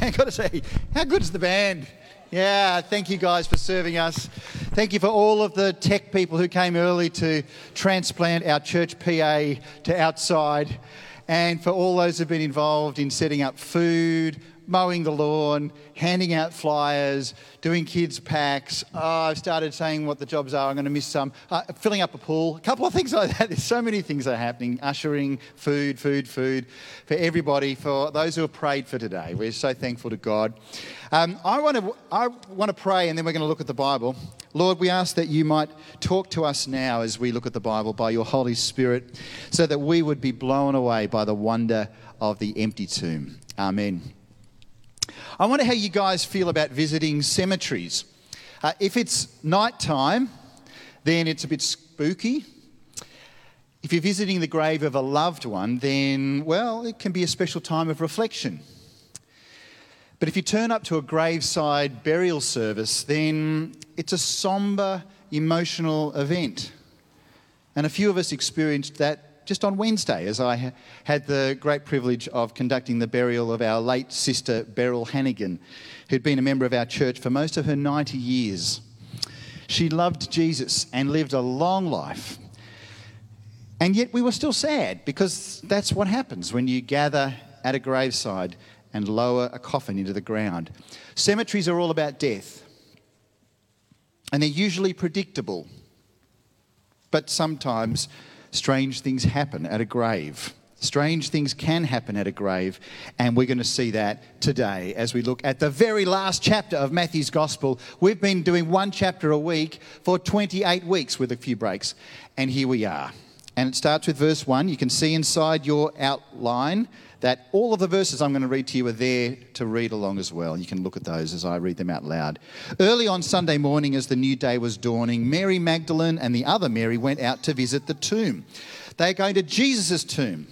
I've got to say, how good is the band? Yeah, thank you guys for serving us. Thank you for all of the tech people who came early to transplant our church PA to outside, and for all those who've been involved in setting up food, mowing the lawn, handing out flyers, doing kids' packs. Oh, I've started saying what the jobs are. I'm going to miss some. Uh, filling up a pool, a couple of things like that. There's so many things that are happening. Ushering, food, food, food for everybody, for those who have prayed for today. We're so thankful to God. Um, I, want to, I want to pray and then we're going to look at the Bible. Lord, we ask that you might talk to us now as we look at the Bible by your Holy Spirit so that we would be blown away by the wonder of the empty tomb. Amen. I wonder how you guys feel about visiting cemeteries. Uh, if it's nighttime, then it's a bit spooky. If you're visiting the grave of a loved one, then, well, it can be a special time of reflection. But if you turn up to a graveside burial service, then it's a somber, emotional event. And a few of us experienced that just on Wednesday as I had the great privilege of conducting the burial of our late sister, Beryl Hannigan, who'd been a member of our church for most of her 90 years. She loved Jesus and lived a long life. And yet we were still sad because that's what happens when you gather at a graveside and lower a coffin into the ground. Cemeteries are all about death, and they're usually predictable, but sometimes strange things happen at a grave. Strange things can happen at a grave, and we're going to see that today as we look at the very last chapter of Matthew's Gospel. We've been doing one chapter a week for 28 weeks with a few breaks, and here we are. And it starts with verse 1. You can see inside your outline that all of the verses I'm going to read to you are there to read along as well. You can look at those as I read them out loud. Early on Sunday morning, as the new day was dawning, Mary Magdalene and the other Mary went out to visit the tomb. They are going to Jesus' tomb.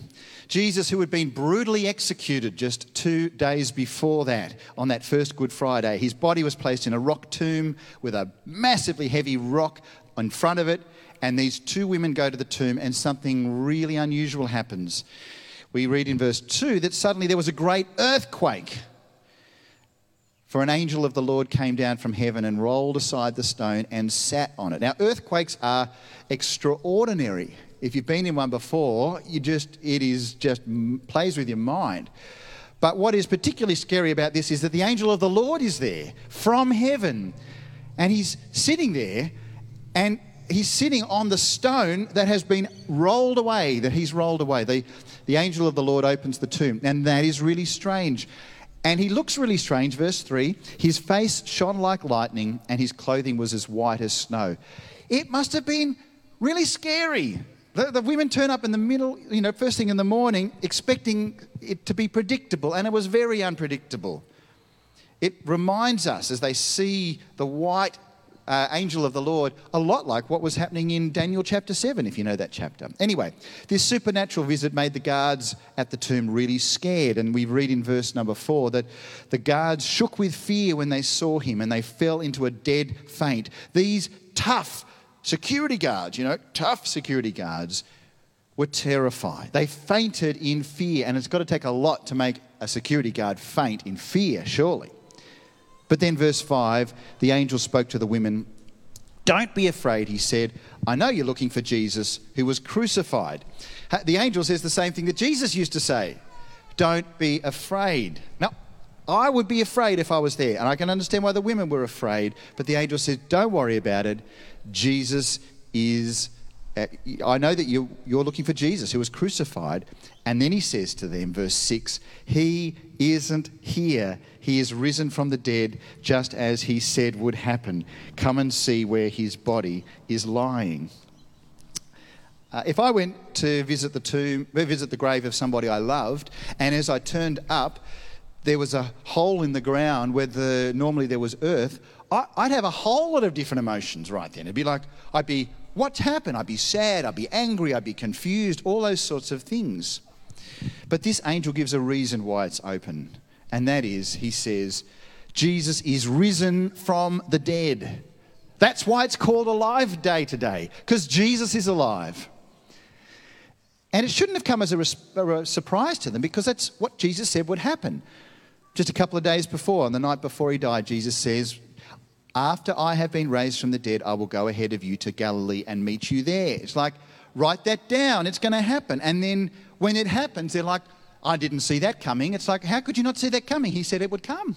Jesus, who had been brutally executed just two days before that, on that first Good Friday. His body was placed in a rock tomb with a massively heavy rock in front of it. And these two women go to the tomb, and something really unusual happens we read in verse 2 that suddenly there was a great earthquake. For an angel of the Lord came down from heaven and rolled aside the stone and sat on it. Now, earthquakes are extraordinary. If you've been in one before, you just it is just plays with your mind. But what is particularly scary about this is that the angel of the Lord is there from heaven, and he's sitting there, and he's sitting on the stone that has been rolled away. That he's rolled away. The the angel of the Lord opens the tomb. And that is really strange. And he looks really strange, verse 3. His face shone like lightning, and his clothing was as white as snow. It must have been really scary. The, the, women turn up in the middle, you know, first thing in the morning, expecting it to be predictable, and it was very unpredictable. It reminds us as they see the white uh, angel of the Lord, a lot like what was happening in Daniel chapter 7, if you know that chapter. Anyway, this supernatural visit made the guards at the tomb really scared. And we read in verse number 4 that the guards shook with fear when they saw him and they fell into a dead faint. These tough security guards, you know, tough security guards, were terrified. They fainted in fear. And it's got to take a lot to make a security guard faint in fear, surely. But then, verse 5, the angel spoke to the women. Don't be afraid, he said. I know you're looking for Jesus who was crucified. The angel says the same thing that Jesus used to say Don't be afraid. Now, I would be afraid if I was there, and I can understand why the women were afraid, but the angel says, Don't worry about it. Jesus is I know that you, you're looking for Jesus who was crucified. And then he says to them, verse 6, He isn't here. He is risen from the dead, just as he said would happen. Come and see where his body is lying. Uh, if I went to visit the tomb, visit the grave of somebody I loved, and as I turned up, there was a hole in the ground where the, normally there was earth, I, would have a whole lot of different emotions right then. It'd be like, I'd be What's happened? I'd be sad, I'd be angry, I'd be confused, all those sorts of things. But this angel gives a reason why it's open, and that is, he says, Jesus is risen from the dead. That's why it's called Alive Day today, because Jesus is alive. And it shouldn't have come as a, res- a, surprise to them because that's what Jesus said would happen. Just a couple of days before, on the night before he died, Jesus says, After I have been raised from the dead, I will go ahead of you to Galilee and meet you there. It's like, write that down, it's going to happen. And then when it happens, they're like, I didn't see that coming. It's like, how could you not see that coming? He said it would come.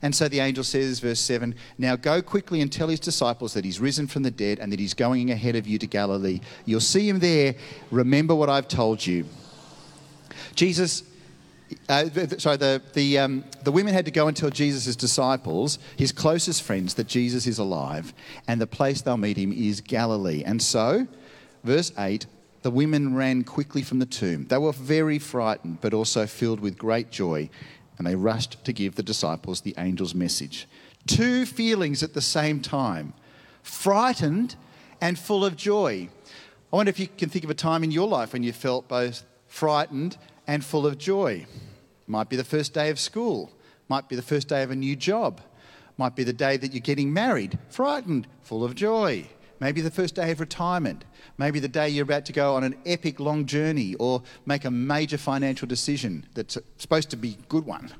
And so the angel says, verse 7 Now go quickly and tell his disciples that he's risen from the dead and that he's going ahead of you to Galilee. You'll see him there. Remember what I've told you. Jesus uh, sorry, the, the, um, the women had to go and tell Jesus' disciples, his closest friends, that Jesus is alive, and the place they'll meet him is Galilee. And so, verse 8, the women ran quickly from the tomb. They were very frightened, but also filled with great joy, and they rushed to give the disciples the angel's message. Two feelings at the same time frightened and full of joy. I wonder if you can think of a time in your life when you felt both frightened and full of joy. Might be the first day of school, might be the first day of a new job, might be the day that you're getting married, frightened, full of joy. Maybe the first day of retirement, maybe the day you're about to go on an epic long journey or make a major financial decision that's supposed to be a good one.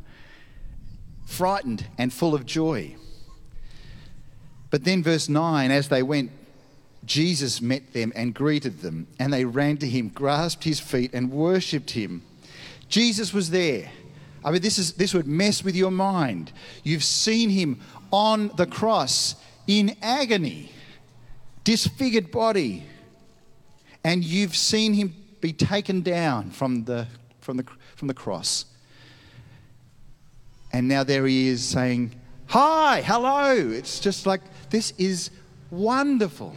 Frightened and full of joy. But then, verse 9, as they went, Jesus met them and greeted them, and they ran to him, grasped his feet, and worshipped him. Jesus was there. I mean, this, is, this would mess with your mind. You've seen him on the cross in agony, disfigured body, and you've seen him be taken down from the, from the, from the cross. And now there he is saying, Hi, hello. It's just like, this is wonderful.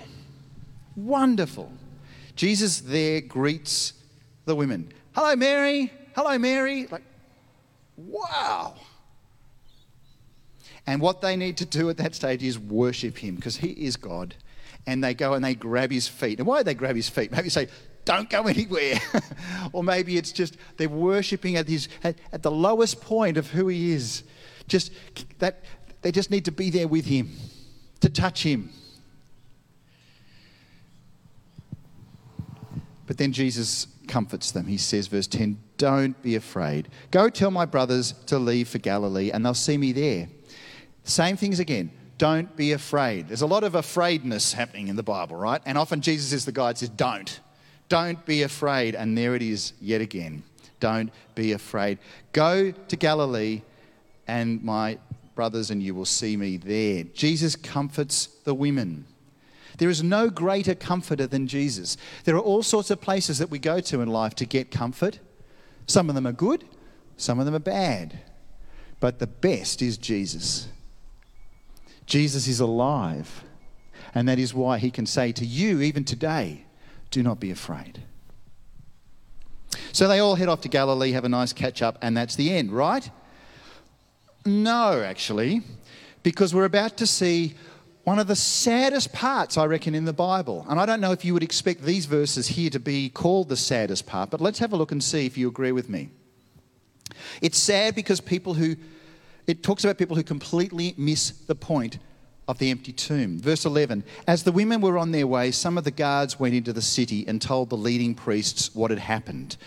Wonderful. Jesus there greets the women. Hello, Mary. Hello, Mary. Like, wow. And what they need to do at that stage is worship him because he is God. And they go and they grab his feet. And why do they grab his feet? Maybe say, don't go anywhere. or maybe it's just they're worshipping at, his, at, at the lowest point of who he is. Just that they just need to be there with him, to touch him. But then Jesus comforts them. He says, verse 10, don't be afraid. Go tell my brothers to leave for Galilee, and they'll see me there. Same things again. Don't be afraid. There's a lot of afraidness happening in the Bible, right? And often Jesus is the guy that says, Don't. Don't be afraid. And there it is yet again. Don't be afraid. Go to Galilee, and my brothers and you will see me there. Jesus comforts the women. There is no greater comforter than Jesus. There are all sorts of places that we go to in life to get comfort. Some of them are good, some of them are bad. But the best is Jesus. Jesus is alive. And that is why he can say to you, even today, do not be afraid. So they all head off to Galilee, have a nice catch up, and that's the end, right? No, actually, because we're about to see one of the saddest parts, I reckon, in the Bible. And I don't know if you would expect these verses here to be called the saddest part, but let's have a look and see if you agree with me. It's sad because people who, it talks about people who completely miss the point of the empty tomb. Verse 11 As the women were on their way, some of the guards went into the city and told the leading priests what had happened.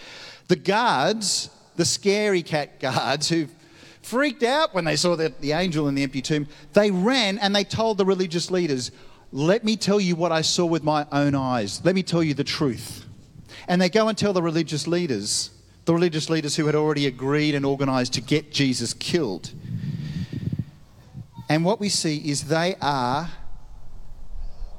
The guards, the scary cat guards who freaked out when they saw the, the angel in the empty tomb. They ran and they told the religious leaders, Let me tell you what I saw with my own eyes. Let me tell you the truth. And they go and tell the religious leaders, the religious leaders who had already agreed and organized to get Jesus killed. And what we see is they are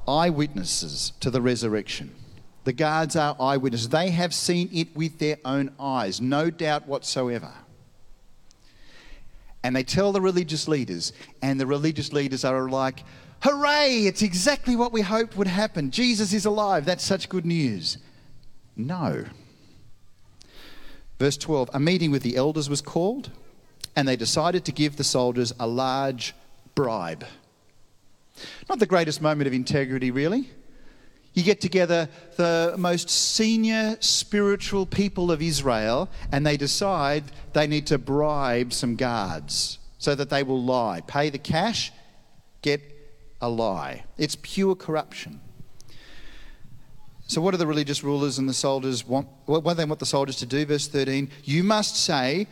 eyewitnesses to the resurrection. The guards are eyewitnesses. They have seen it with their own eyes, no doubt whatsoever. And they tell the religious leaders, and the religious leaders are like, Hooray, it's exactly what we hoped would happen. Jesus is alive. That's such good news. No. Verse 12 A meeting with the elders was called, and they decided to give the soldiers a large bribe. Not the greatest moment of integrity, really. You get together the most senior spiritual people of Israel, and they decide they need to bribe some guards so that they will lie. Pay the cash, get a lie. It's pure corruption. So, what do the religious rulers and the soldiers want? What do they want the soldiers to do? Verse 13 You must say,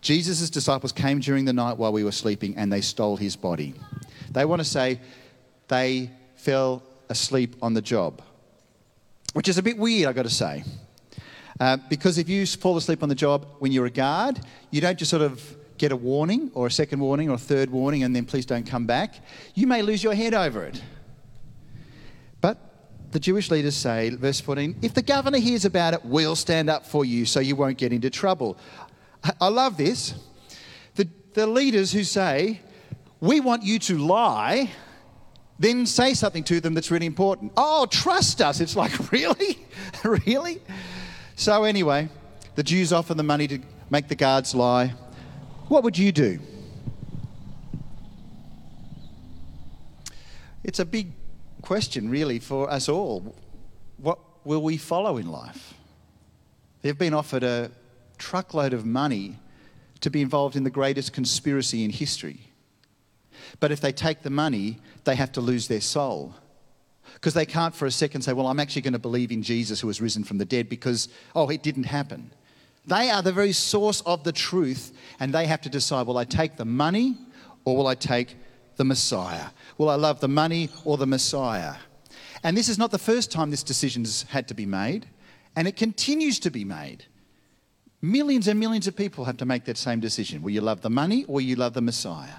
Jesus' disciples came during the night while we were sleeping and they stole his body. They want to say they fell asleep on the job, which is a bit weird, I've got to say. Uh, because if you fall asleep on the job when you're a guard, you don't just sort of get a warning or a second warning or a third warning and then please don't come back. You may lose your head over it. But the Jewish leaders say, verse 14, if the governor hears about it, we'll stand up for you so you won't get into trouble. I love this. The, the leaders who say, we want you to lie, then say something to them that's really important. Oh, trust us. It's like, really? really? So, anyway, the Jews offer the money to make the guards lie. What would you do? It's a big question, really, for us all. What will we follow in life? They've been offered a truckload of money to be involved in the greatest conspiracy in history. But if they take the money, they have to lose their soul. Because they can't for a second say, Well, I'm actually going to believe in Jesus who was risen from the dead because, oh, it didn't happen. They are the very source of the truth, and they have to decide will I take the money or will I take the Messiah? Will I love the money or the Messiah? And this is not the first time this decision has had to be made, and it continues to be made. Millions and millions of people have to make that same decision. Will you love the money or will you love the Messiah?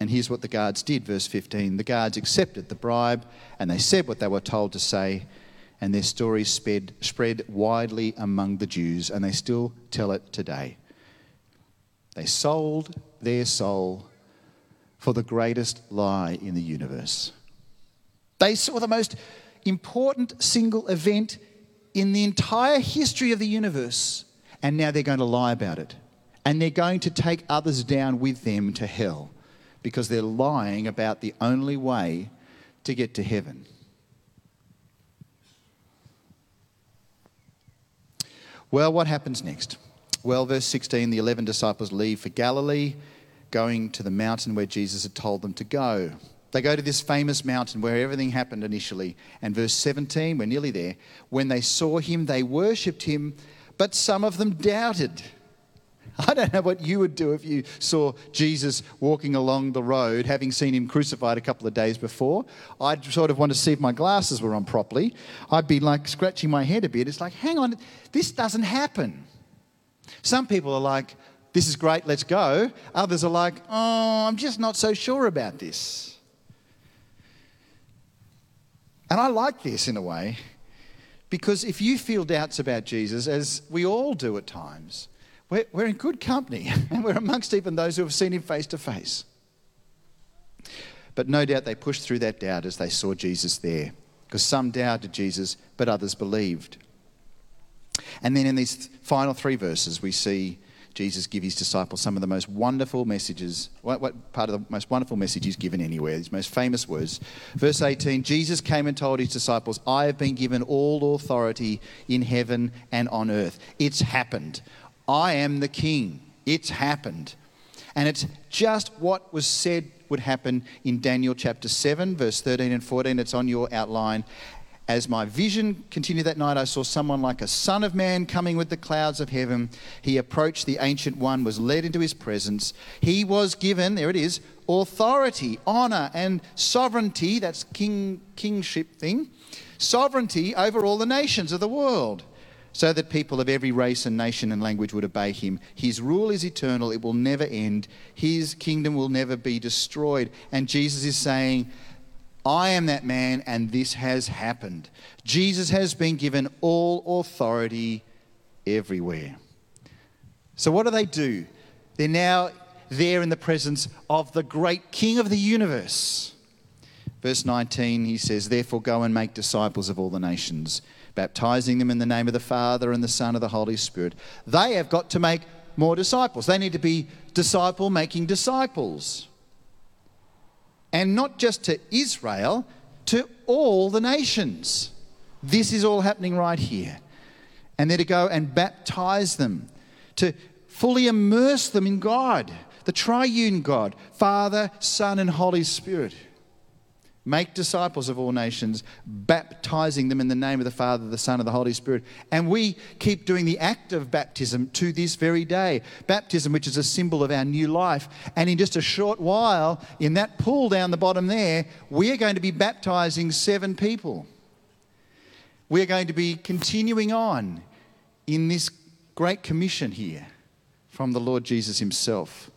And here's what the guards did, verse 15. The guards accepted the bribe and they said what they were told to say, and their story sped, spread widely among the Jews, and they still tell it today. They sold their soul for the greatest lie in the universe. They saw the most important single event in the entire history of the universe, and now they're going to lie about it. And they're going to take others down with them to hell because they're lying about the only way to get to heaven. Well, what happens next? Well, verse 16 the 11 disciples leave for Galilee, going to the mountain where Jesus had told them to go. They go to this famous mountain where everything happened initially. And verse 17, we're nearly there. When they saw him, they worshipped him, but some of them doubted. I don't know what you would do if you saw Jesus walking along the road, having seen him crucified a couple of days before. I'd sort of want to see if my glasses were on properly. I'd be like scratching my head a bit. It's like, hang on, this doesn't happen. Some people are like, this is great, let's go. Others are like, oh, I'm just not so sure about this. And I like this in a way because if you feel doubts about Jesus, as we all do at times, we're, we're in good company and we're amongst even those who have seen him face to face. But no doubt they pushed through that doubt as they saw Jesus there because some doubted Jesus, but others believed. And then in these final three verses, we see Jesus give his disciples some of the most wonderful messages. What, what, part of the most wonderful message he's given anywhere? His most famous words. Verse 18 Jesus came and told his disciples, I have been given all authority in heaven and on earth. It's happened. I am the king. It's happened. And it's just what was said would happen in Daniel chapter 7, verse 13 and 14. It's on your outline. As my vision continued that night, I saw someone like a son of man coming with the clouds of heaven. He approached the ancient one, was led into his presence. He was given, there it is, authority, honor, and sovereignty. That's king, kingship thing. Sovereignty over all the nations of the world so that people of every race and nation and language would obey him. His rule is eternal, it will never end. His kingdom will never be destroyed. And Jesus is saying, I am that man, and this has happened. Jesus has been given all authority everywhere. So, what do they do? They're now there in the presence of the great King of the universe. Verse 19, he says, Therefore, go and make disciples of all the nations baptizing them in the name of the Father and the Son of the Holy Spirit. They have got to make more disciples. They need to be disciple making disciples. And not just to Israel, to all the nations. This is all happening right here. And they're to go and baptize them, to fully immerse them in God, the triune God, Father, Son, and Holy Spirit Make disciples of all nations, baptizing them in the name of the Father, the Son, and the Holy Spirit. And we keep doing the act of baptism to this very day. Baptism, which is a symbol of our new life. And in just a short while, in that pool down the bottom there, we are going to be baptizing seven people. We are going to be continuing on in this great commission here from the Lord Jesus Himself.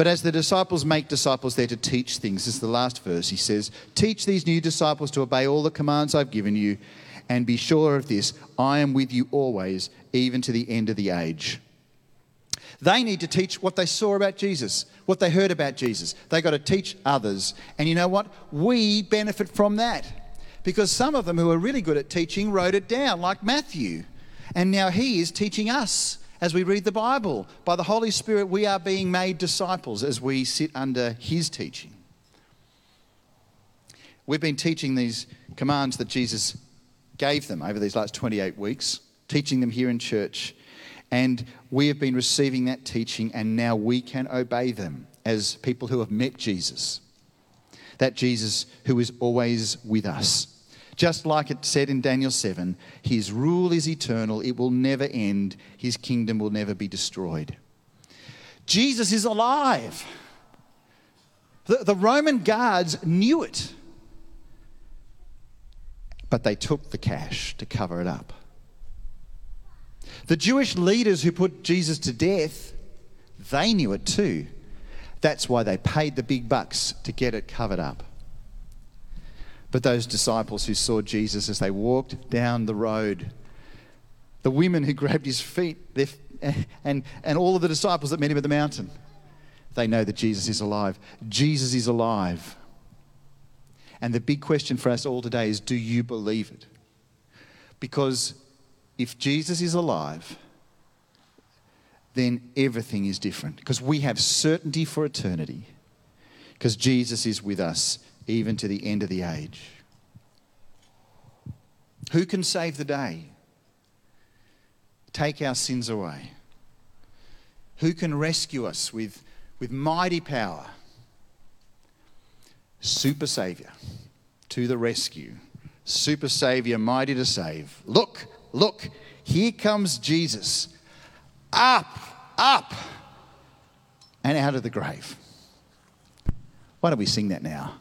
But as the disciples make disciples, they're to teach things. This is the last verse. He says, Teach these new disciples to obey all the commands I've given you, and be sure of this I am with you always, even to the end of the age. They need to teach what they saw about Jesus, what they heard about Jesus. They got to teach others. And you know what? We benefit from that. Because some of them who are really good at teaching wrote it down, like Matthew. And now he is teaching us as we read the Bible. By the Holy Spirit, we are being made disciples as we sit under His teaching. We've been teaching these commands that Jesus gave them over these last 28 weeks, teaching them here in church. And we have been receiving that teaching, and now we can obey them as people who have met Jesus. That Jesus who is always with us. Just like it said in Daniel 7, his rule is eternal, it will never end, his kingdom will never be destroyed. Jesus is alive. The, the Roman guards knew it, but they took the cash to cover it up. The Jewish leaders who put Jesus to death, they knew it too. That's why they paid the big bucks to get it covered up. But those disciples who saw Jesus as they walked down the road, the women who grabbed his feet, and, and all of the disciples that met him at the mountain, they know that Jesus is alive. Jesus is alive. And the big question for us all today is do you believe it? Because if Jesus is alive, then everything is different. Because we have certainty for eternity. Because Jesus is with us even to the end of the age. Who can save the day? Take our sins away. Who can rescue us with, with mighty power? Super Savior to the rescue. Super Savior, mighty to save. Look, look, here comes Jesus. Up, up, and out of the grave. Why don't we sing that now?